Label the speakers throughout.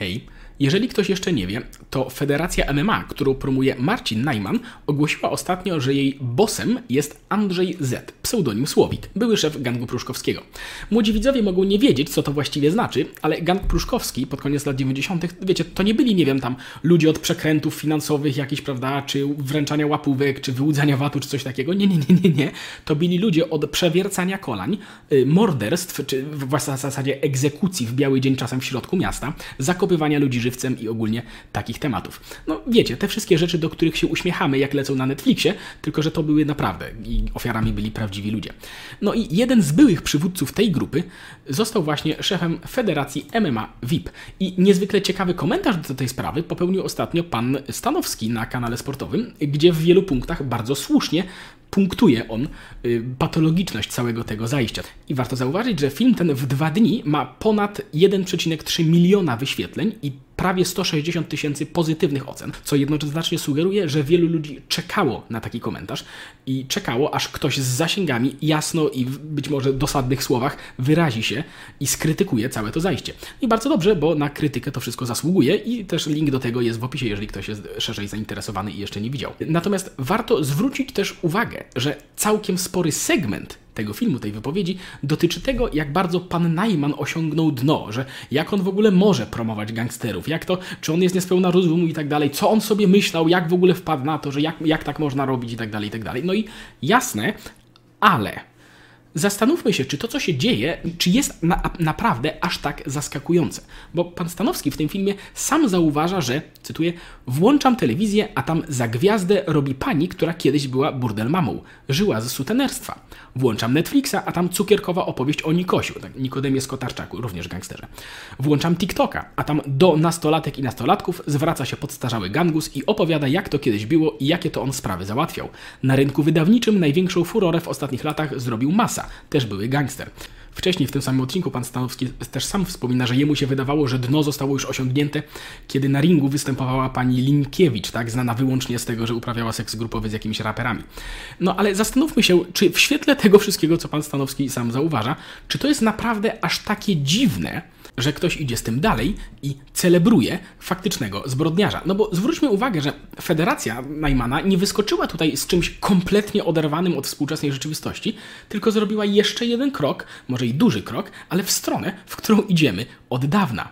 Speaker 1: Hej, jeżeli ktoś jeszcze nie wie, to Federacja MMA, którą promuje Marcin Najman, ogłosiła ostatnio, że jej bossem jest Andrzej Z, pseudonim Słowik, były szef gangu pruszkowskiego. Młodzi widzowie mogą nie wiedzieć, co to właściwie znaczy, ale gang pruszkowski pod koniec lat 90., wiecie, to nie byli, nie wiem, tam ludzie od przekrętów finansowych jakichś, prawda, czy wręczania łapówek, czy wyłudzania watu, czy coś takiego. Nie, nie, nie, nie, nie. To byli ludzie od przewiercania kolań, y, morderstw, czy w zasadzie egzekucji w biały dzień czasem w środku miasta, zakopywania ludzi żywcem i ogólnie takich tematów. No wiecie, te wszystkie rzeczy, do których się uśmiechamy, jak lecą na Netflixie, tylko że to były naprawdę i ofiarami byli prawdziwi ludzie. No i jeden z byłych przywódców tej grupy został właśnie szefem Federacji MMA VIP. I niezwykle ciekawy komentarz do tej sprawy popełnił ostatnio pan Stanowski na kanale sportowym, gdzie w wielu punktach bardzo słusznie punktuje on y, patologiczność całego tego zajścia. I warto zauważyć, że film ten w dwa dni ma ponad 1,3 miliona wyświetleń i prawie 160 tysięcy pozytywnych ocen, co jednocześnie sugeruje, że wielu ludzi czekało na taki komentarz i czekało, aż ktoś z zasięgami jasno i w być może dosadnych słowach wyrazi się i skrytykuje całe to zajście. I bardzo dobrze, bo na krytykę to wszystko zasługuje i też link do tego jest w opisie, jeżeli ktoś jest szerzej zainteresowany i jeszcze nie widział. Natomiast warto zwrócić też uwagę, że całkiem spory segment tego filmu, tej wypowiedzi, dotyczy tego, jak bardzo pan Najman osiągnął dno, że jak on w ogóle może promować gangsterów, jak to, czy on jest niespełna rozumu i tak dalej, co on sobie myślał, jak w ogóle wpadł na to, że jak, jak tak można robić i tak dalej, i tak dalej. No i jasne, ale Zastanówmy się, czy to, co się dzieje, czy jest na, naprawdę aż tak zaskakujące. Bo pan Stanowski w tym filmie sam zauważa, że, cytuję, włączam telewizję, a tam za gwiazdę robi pani, która kiedyś była burdel mamą. Żyła z sutenerstwa. Włączam Netflixa, a tam cukierkowa opowieść o Nikosiu, tak, Nikodemie Skotarczaku, również gangsterze. Włączam TikToka, a tam do nastolatek i nastolatków zwraca się podstarzały gangus i opowiada, jak to kiedyś było i jakie to on sprawy załatwiał. Na rynku wydawniczym największą furorę w ostatnich latach zrobił Masa, też były gangster. Wcześniej w tym samym odcinku pan Stanowski też sam wspomina, że jemu się wydawało, że dno zostało już osiągnięte, kiedy na ringu występowała pani Linkiewicz, tak znana wyłącznie z tego, że uprawiała seks grupowy z jakimiś raperami. No ale zastanówmy się, czy w świetle tego wszystkiego, co pan Stanowski sam zauważa, czy to jest naprawdę aż takie dziwne, że ktoś idzie z tym dalej i celebruje faktycznego zbrodniarza. No bo zwróćmy uwagę, że Federacja Najmana nie wyskoczyła tutaj z czymś kompletnie oderwanym od współczesnej rzeczywistości, tylko zrobiła jeszcze jeden krok, może i duży krok, ale w stronę, w którą idziemy od dawna.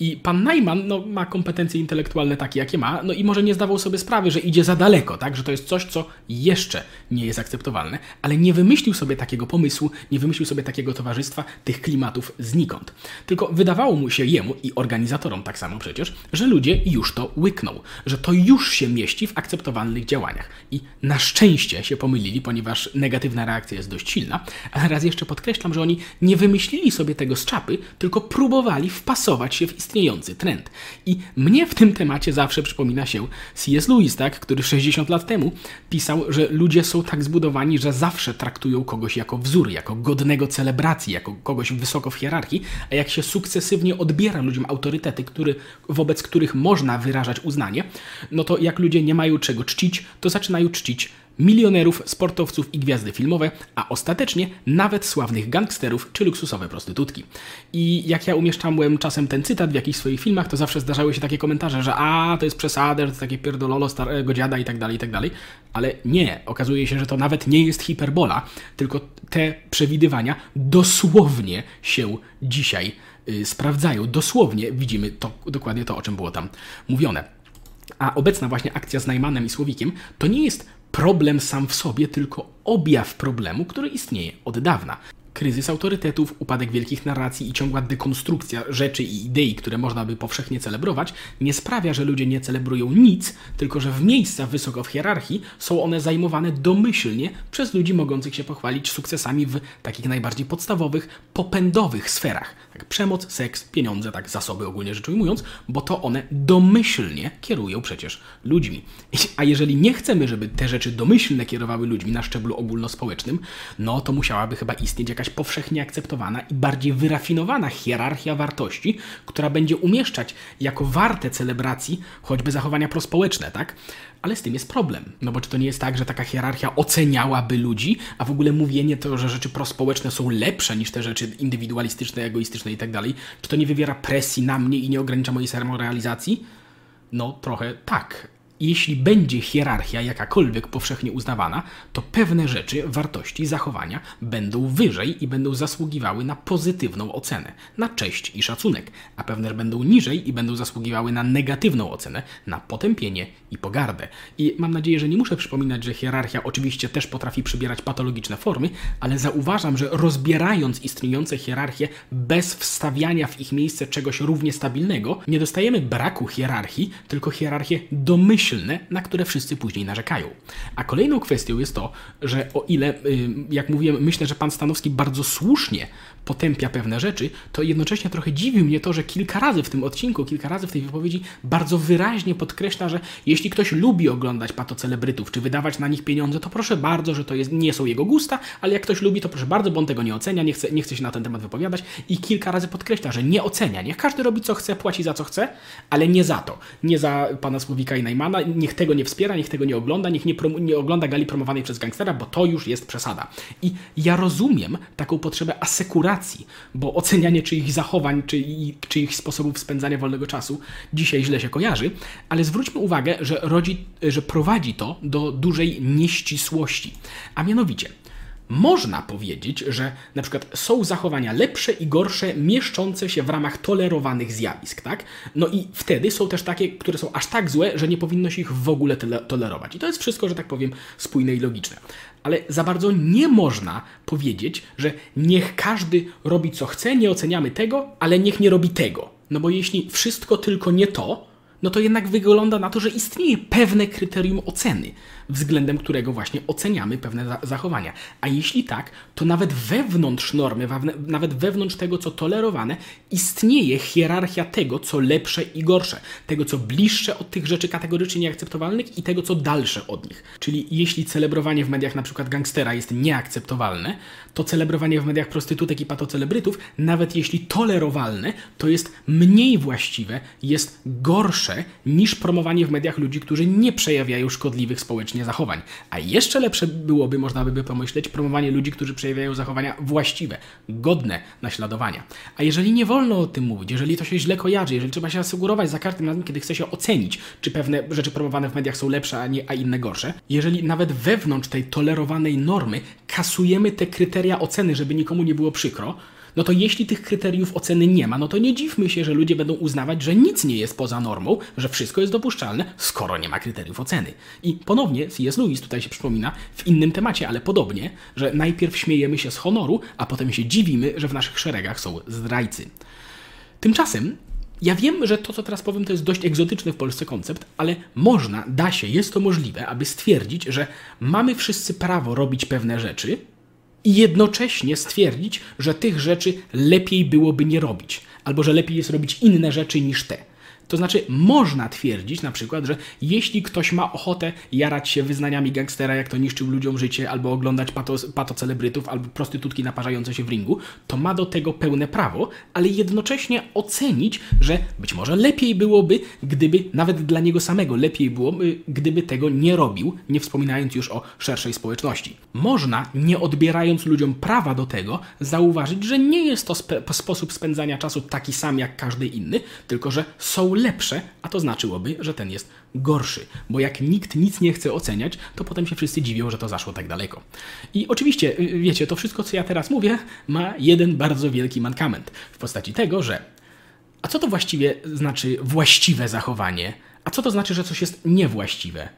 Speaker 1: I pan Najman no, ma kompetencje intelektualne takie, jakie ma, no i może nie zdawał sobie sprawy, że idzie za daleko, tak? że to jest coś, co jeszcze nie jest akceptowalne, ale nie wymyślił sobie takiego pomysłu, nie wymyślił sobie takiego towarzystwa, tych klimatów znikąd. Tylko wydawało mu się jemu i organizatorom tak samo przecież, że ludzie już to łykną, że to już się mieści w akceptowalnych działaniach. I na szczęście się pomylili, ponieważ negatywna reakcja jest dość silna, ale raz jeszcze podkreślam, że oni nie wymyślili sobie tego z czapy, tylko próbowali wpasować się w istnienie istniejący trend. I mnie w tym temacie zawsze przypomina się C.S. Lewis, tak, który 60 lat temu pisał, że ludzie są tak zbudowani, że zawsze traktują kogoś jako wzór, jako godnego celebracji, jako kogoś wysoko w hierarchii, a jak się sukcesywnie odbiera ludziom autorytety, który, wobec których można wyrażać uznanie, no to jak ludzie nie mają czego czcić, to zaczynają czcić milionerów, sportowców i gwiazdy filmowe, a ostatecznie nawet sławnych gangsterów czy luksusowe prostytutki. I jak ja umieszczałem czasem ten cytat w jakichś swoich filmach, to zawsze zdarzały się takie komentarze, że a, to jest przesada, to jest takie pierdololo starego dziada i tak dalej, i tak dalej. Ale nie, okazuje się, że to nawet nie jest hiperbola, tylko te przewidywania dosłownie się dzisiaj y, sprawdzają. Dosłownie widzimy to, dokładnie to, o czym było tam mówione. A obecna właśnie akcja z Najmanem i Słowikiem to nie jest problem sam w sobie, tylko objaw problemu, który istnieje od dawna. Kryzys autorytetów, upadek wielkich narracji i ciągła dekonstrukcja rzeczy i idei, które można by powszechnie celebrować, nie sprawia, że ludzie nie celebrują nic, tylko że w miejsca wysoko w hierarchii są one zajmowane domyślnie przez ludzi mogących się pochwalić sukcesami w takich najbardziej podstawowych, popędowych sferach. Tak, przemoc, seks, pieniądze, tak zasoby ogólnie rzecz ujmując, bo to one domyślnie kierują przecież ludźmi. A jeżeli nie chcemy, żeby te rzeczy domyślne kierowały ludźmi na szczeblu ogólnospołecznym, no to musiałaby chyba istnieć jakaś powszechnie akceptowana i bardziej wyrafinowana hierarchia wartości, która będzie umieszczać jako warte celebracji choćby zachowania prospołeczne, tak? Ale z tym jest problem. No bo czy to nie jest tak, że taka hierarchia oceniałaby ludzi, a w ogóle mówienie to, że rzeczy prospołeczne są lepsze niż te rzeczy indywidualistyczne, egoistyczne i tak dalej, czy to nie wywiera presji na mnie i nie ogranicza mojej samorealizacji? No trochę tak jeśli będzie hierarchia jakakolwiek powszechnie uznawana, to pewne rzeczy, wartości, zachowania będą wyżej i będą zasługiwały na pozytywną ocenę, na cześć i szacunek, a pewne będą niżej i będą zasługiwały na negatywną ocenę, na potępienie i pogardę. I mam nadzieję, że nie muszę przypominać, że hierarchia oczywiście też potrafi przybierać patologiczne formy, ale zauważam, że rozbierając istniejące hierarchie bez wstawiania w ich miejsce czegoś równie stabilnego, nie dostajemy braku hierarchii, tylko hierarchię domyślną na które wszyscy później narzekają. A kolejną kwestią jest to, że o ile, jak mówiłem, myślę, że pan Stanowski bardzo słusznie potępia pewne rzeczy, to jednocześnie trochę dziwi mnie to, że kilka razy w tym odcinku, kilka razy w tej wypowiedzi bardzo wyraźnie podkreśla, że jeśli ktoś lubi oglądać patocelebrytów, czy wydawać na nich pieniądze, to proszę bardzo, że to jest, nie są jego gusta, ale jak ktoś lubi, to proszę bardzo, bo on tego nie ocenia, nie chce, nie chce się na ten temat wypowiadać i kilka razy podkreśla, że nie ocenia. Niech każdy robi co chce, płaci za co chce, ale nie za to. Nie za pana Słowika i Najmana, niech tego nie wspiera, niech tego nie ogląda, niech nie, prom- nie ogląda gali promowanej przez gangstera, bo to już jest przesada. I ja rozumiem taką potrzebę asekuracji, bo ocenianie czyichś zachowań, czy, czyich sposobów spędzania wolnego czasu dzisiaj źle się kojarzy, ale zwróćmy uwagę, że, rodzi, że prowadzi to do dużej nieścisłości. A mianowicie, można powiedzieć, że na przykład są zachowania lepsze i gorsze, mieszczące się w ramach tolerowanych zjawisk, tak? No i wtedy są też takie, które są aż tak złe, że nie powinno się ich w ogóle tolerować. I to jest wszystko, że tak powiem, spójne i logiczne. Ale za bardzo nie można powiedzieć, że niech każdy robi co chce, nie oceniamy tego, ale niech nie robi tego. No bo jeśli wszystko tylko nie to, no to jednak wygląda na to, że istnieje pewne kryterium oceny względem którego właśnie oceniamy pewne zachowania. A jeśli tak, to nawet wewnątrz normy, nawet wewnątrz tego, co tolerowane, istnieje hierarchia tego, co lepsze i gorsze, tego, co bliższe od tych rzeczy kategorycznie nieakceptowalnych i tego, co dalsze od nich. Czyli jeśli celebrowanie w mediach przykład gangstera jest nieakceptowalne, to celebrowanie w mediach prostytutek i patocelebrytów, nawet jeśli tolerowalne, to jest mniej właściwe, jest gorsze niż promowanie w mediach ludzi, którzy nie przejawiają szkodliwych społecznie zachowań. A jeszcze lepsze byłoby, można by pomyśleć, promowanie ludzi, którzy przejawiają zachowania właściwe, godne naśladowania. A jeżeli nie wolno o tym mówić, jeżeli to się źle kojarzy, jeżeli trzeba się asegurować za każdym razem, kiedy chce się ocenić, czy pewne rzeczy promowane w mediach są lepsze, a, nie, a inne gorsze, jeżeli nawet wewnątrz tej tolerowanej normy kasujemy te kryteria oceny, żeby nikomu nie było przykro, no to jeśli tych kryteriów oceny nie ma, no to nie dziwmy się, że ludzie będą uznawać, że nic nie jest poza normą, że wszystko jest dopuszczalne, skoro nie ma kryteriów oceny. I ponownie C.S. Lewis tutaj się przypomina w innym temacie, ale podobnie, że najpierw śmiejemy się z honoru, a potem się dziwimy, że w naszych szeregach są zdrajcy. Tymczasem ja wiem, że to, co teraz powiem, to jest dość egzotyczny w Polsce koncept, ale można, da się, jest to możliwe, aby stwierdzić, że mamy wszyscy prawo robić pewne rzeczy, i jednocześnie stwierdzić, że tych rzeczy lepiej byłoby nie robić, albo że lepiej jest robić inne rzeczy niż te. To znaczy, można twierdzić na przykład, że jeśli ktoś ma ochotę jarać się wyznaniami gangstera, jak to niszczył ludziom życie, albo oglądać pato, patocelebrytów, albo prostytutki naparzające się w ringu, to ma do tego pełne prawo, ale jednocześnie ocenić, że być może lepiej byłoby, gdyby nawet dla niego samego lepiej byłoby, gdyby tego nie robił, nie wspominając już o szerszej społeczności. Można, nie odbierając ludziom prawa do tego, zauważyć, że nie jest to spe sposób spędzania czasu taki sam jak każdy inny, tylko że są lepsze, a to znaczyłoby, że ten jest gorszy. Bo jak nikt nic nie chce oceniać, to potem się wszyscy dziwią, że to zaszło tak daleko. I oczywiście, y, wiecie, to wszystko, co ja teraz mówię, ma jeden bardzo wielki mankament w postaci tego, że a co to właściwie znaczy właściwe zachowanie? A co to znaczy, że coś jest niewłaściwe?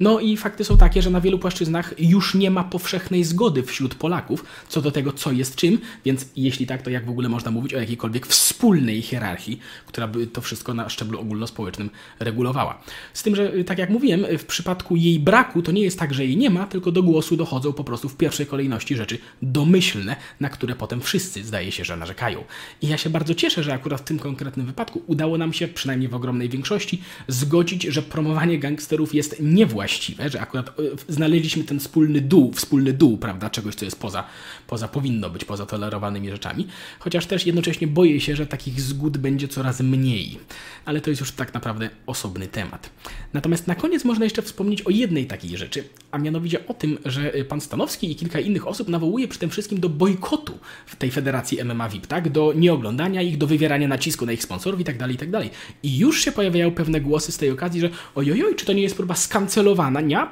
Speaker 1: No i fakty są takie, że na wielu płaszczyznach już nie ma powszechnej zgody wśród Polaków co do tego, co jest czym, więc jeśli tak, to jak w ogóle można mówić o jakiejkolwiek wspólnej hierarchii, która by to wszystko na szczeblu ogólnospołecznym regulowała. Z tym, że tak jak mówiłem, w przypadku jej braku to nie jest tak, że jej nie ma, tylko do głosu dochodzą po prostu w pierwszej kolejności rzeczy domyślne, na które potem wszyscy zdaje się, że narzekają. I ja się bardzo cieszę, że akurat w tym konkretnym wypadku udało nam się, przynajmniej w ogromnej większości, zgodzić, że promowanie gangsterów jest niewłaściwe właściwe, że akurat e, znaleźliśmy ten wspólny dół, wspólny dół, prawda, czegoś, co jest poza, poza powinno być, poza tolerowanymi rzeczami, chociaż też jednocześnie boję się, że takich zgód będzie coraz mniej, ale to jest już tak naprawdę osobny temat. Natomiast na koniec można jeszcze wspomnieć o jednej takiej rzeczy, a mianowicie o tym, że pan Stanowski i kilka innych osób nawołuje przy tym wszystkim do bojkotu w tej federacji MMA VIP, tak, do nieoglądania ich, do wywierania nacisku na ich sponsorów i tak dalej, i tak dalej. I już się pojawiają pewne głosy z tej okazji, że ojojoj, czy to nie jest próba skancelowania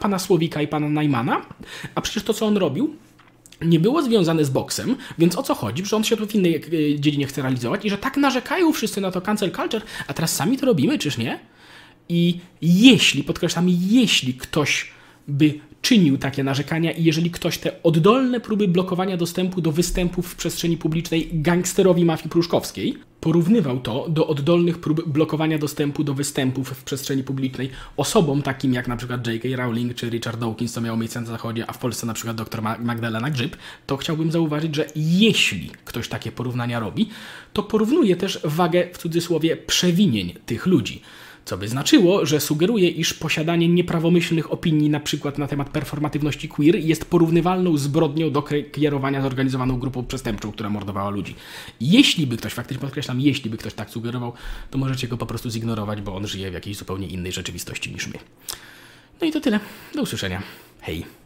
Speaker 1: pana Słowika i pana Najmana? A przecież to, co on robił, nie było związane z boksem, więc o co chodzi? Że on się tu w innej e, dziedzinie chce realizować i że tak narzekają wszyscy na to cancel culture, a teraz sami to robimy, czyż nie? I jeśli, podkreślam, jeśli ktoś by czynił takie narzekania i jeżeli ktoś te oddolne próby blokowania dostępu do występów w przestrzeni publicznej gangsterowi mafii pruszkowskiej porównywał to do oddolnych prób blokowania dostępu do występów w przestrzeni publicznej osobom takim jak na przykład J.K. Rowling czy Richard Dawkins, co miało miejsce na zachodzie, a w Polsce na przykład dr Magdalena Grzyb, to chciałbym zauważyć, że jeśli ktoś takie porównania robi, to porównuje też wagę w cudzysłowie przewinień tych ludzi co by znaczyło, że sugeruje, iż posiadanie nieprawomyślnych opinii na przykład na temat performatywności queer jest porównywalną zbrodnią do kierowania zorganizowaną grupą przestępczą, która mordowała ludzi. Jeśli by ktoś, faktycznie podkreślam, jeśli by ktoś tak sugerował, to możecie go po prostu zignorować, bo on żyje w jakiejś zupełnie innej rzeczywistości niż my. No i to tyle. Do usłyszenia. Hej.